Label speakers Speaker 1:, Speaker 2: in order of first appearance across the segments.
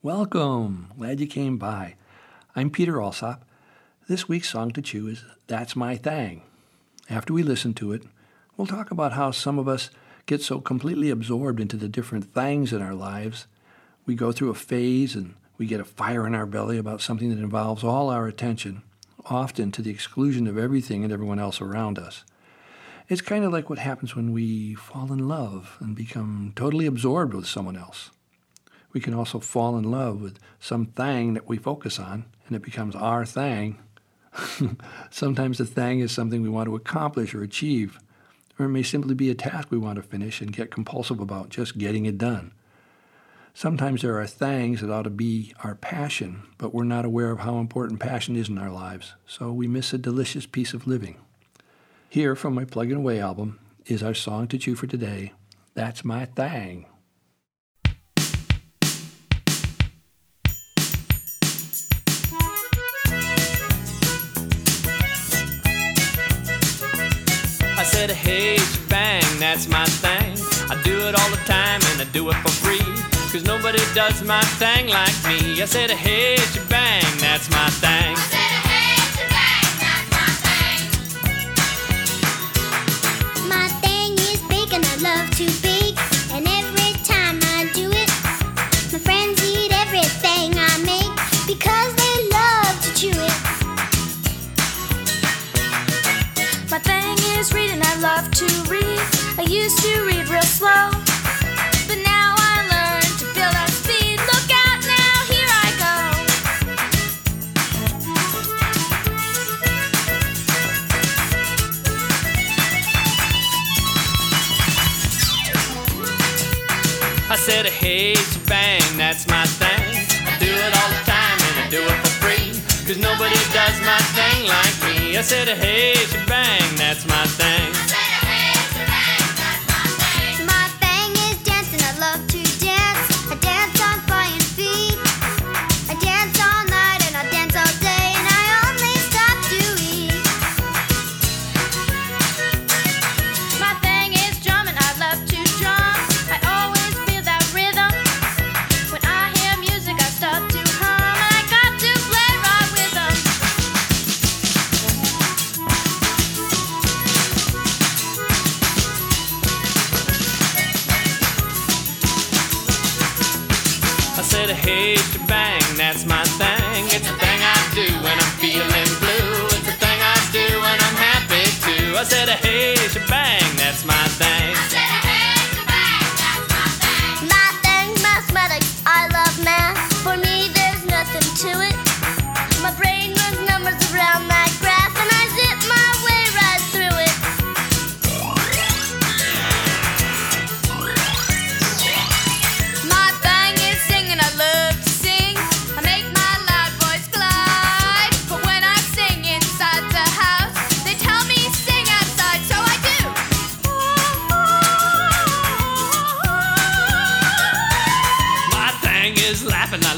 Speaker 1: Welcome. Glad you came by. I'm Peter Alsop. This week's song to chew is That's My Thang. After we listen to it, we'll talk about how some of us get so completely absorbed into the different things in our lives. We go through a phase and we get a fire in our belly about something that involves all our attention, often to the exclusion of everything and everyone else around us. It's kind of like what happens when we fall in love and become totally absorbed with someone else we can also fall in love with some thing that we focus on, and it becomes our thing. Sometimes the thing is something we want to accomplish or achieve, or it may simply be a task we want to finish and get compulsive about just getting it done. Sometimes there are things that ought to be our passion, but we're not aware of how important passion is in our lives, so we miss a delicious piece of living. Here from my Pluggin' Away album is our song to chew for today. That's my thing.
Speaker 2: Said, hey, bang, that's my thing. I do it all the time and I do it for free. Cause nobody does my thing like me. I said, hey, bang, that's my thing.
Speaker 3: Is
Speaker 4: reading, I love to read. I used to read real slow, but now I to build up speed. Look out now, here I go.
Speaker 2: I said, hey, bang, I said, hey, bang, that's my thing. Said, hey, bang, that's my thing. It's a thing I do when I'm feeling blue. It's a thing I do when I'm happy too. I said, hey, bang, that's my thing.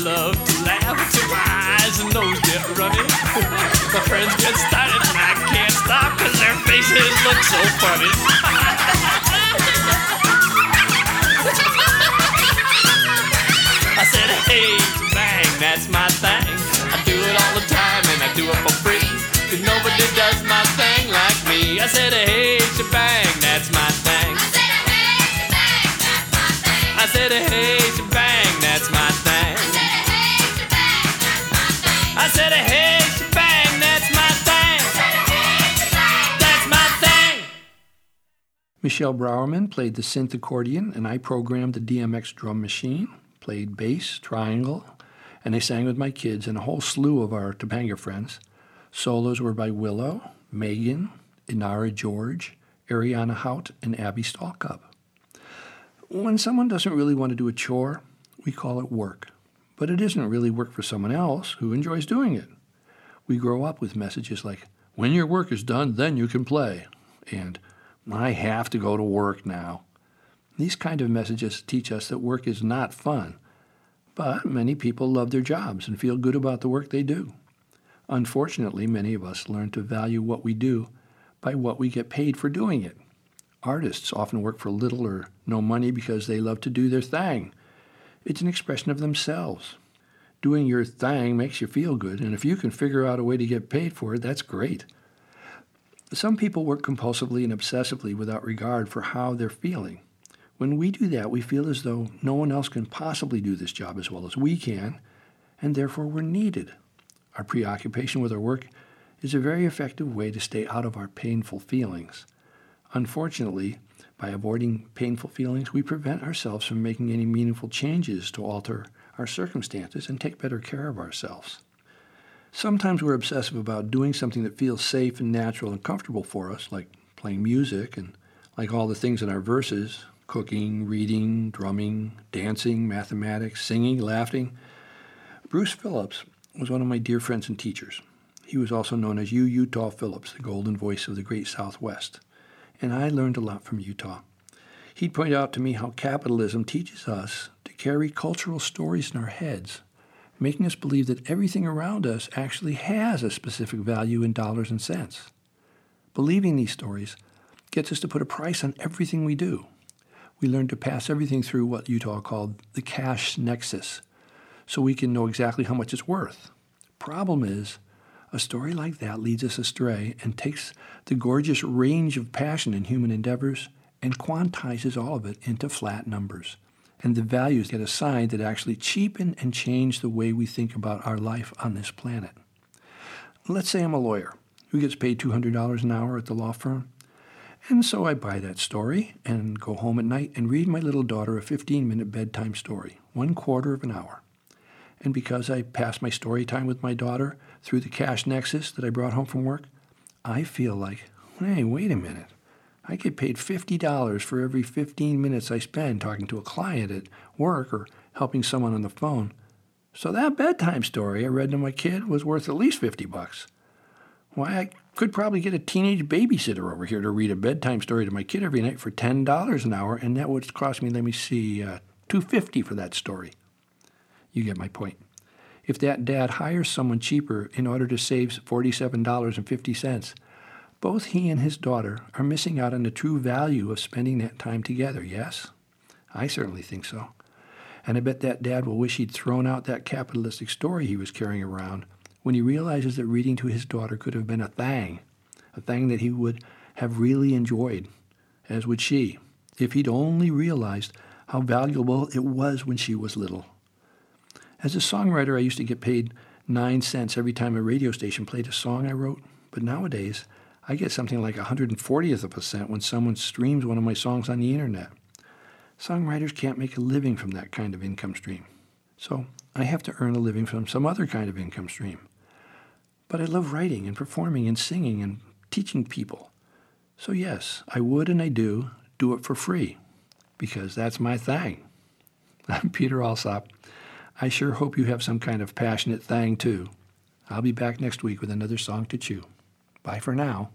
Speaker 3: Love to
Speaker 2: laugh till my eyes and nose get runny. my friends get started and I can't stop because their faces look so funny. I said, hey, bang, that's my thing. I do it all the time and I do it for free. Cause nobody does my thing like me. I said, hey, bang, that's my thing. I said, hey, bang, that's
Speaker 1: Michelle Browerman played the synth accordion, and I programmed the DMX drum machine, played bass, triangle, and I sang with my kids and a whole slew of our Topanga friends. Solos were by Willow, Megan, Inara George, Ariana Hout, and Abby Stallcup. When someone doesn't really want to do a chore, we call it work. But it isn't really work for someone else who enjoys doing it. We grow up with messages like, when your work is done, then you can play, and I have to go to work now. These kind of messages teach us that work is not fun, but many people love their jobs and feel good about the work they do. Unfortunately, many of us learn to value what we do by what we get paid for doing it. Artists often work for little or no money because they love to do their thing. It's an expression of themselves. doing your thing makes you feel good, and if you can figure out a way to get paid for it, that's great. Some people work compulsively and obsessively without regard for how they're feeling. When we do that, we feel as though no one else can possibly do this job as well as we can, and therefore we're needed. Our preoccupation with our work is a very effective way to stay out of our painful feelings. Unfortunately, by avoiding painful feelings, we prevent ourselves from making any meaningful changes to alter our circumstances and take better care of ourselves. Sometimes we're obsessive about doing something that feels safe and natural and comfortable for us, like playing music and like all the things in our verses cooking, reading, drumming, dancing, mathematics, singing, laughing. Bruce Phillips was one of my dear friends and teachers. He was also known as U. Utah Phillips, the golden voice of the great Southwest. And I learned a lot from Utah. He'd point out to me how capitalism teaches us to carry cultural stories in our heads making us believe that everything around us actually has a specific value in dollars and cents. Believing these stories gets us to put a price on everything we do. We learn to pass everything through what Utah called the cash nexus, so we can know exactly how much it's worth. Problem is, a story like that leads us astray and takes the gorgeous range of passion in human endeavors and quantizes all of it into flat numbers and the values get assigned that actually cheapen and change the way we think about our life on this planet. Let's say I'm a lawyer who gets paid $200 an hour at the law firm. And so I buy that story and go home at night and read my little daughter a 15 minute bedtime story, one quarter of an hour. And because I pass my story time with my daughter through the cash nexus that I brought home from work, I feel like, hey, wait a minute. I get paid $50 for every 15 minutes I spend talking to a client at work or helping someone on the phone. So that bedtime story I read to my kid was worth at least 50 bucks. Why, I could probably get a teenage babysitter over here to read a bedtime story to my kid every night for $10 an hour, and that would cost me, let me see, uh, 250 for that story. You get my point. If that dad hires someone cheaper in order to save $47.50, both he and his daughter are missing out on the true value of spending that time together, yes? I certainly think so. And I bet that dad will wish he'd thrown out that capitalistic story he was carrying around when he realizes that reading to his daughter could have been a thing, a thing that he would have really enjoyed, as would she, if he'd only realized how valuable it was when she was little. As a songwriter, I used to get paid nine cents every time a radio station played a song I wrote, but nowadays I get something like 140th of a cent when someone streams one of my songs on the internet. Songwriters can't make a living from that kind of income stream. So I have to earn a living from some other kind of income stream. But I love writing and performing and singing and teaching people. So, yes, I would and I do do it for free because that's my thing. I'm Peter Alsop. I sure hope you have some kind of passionate thing too. I'll be back next week with another song to chew. Bye for now.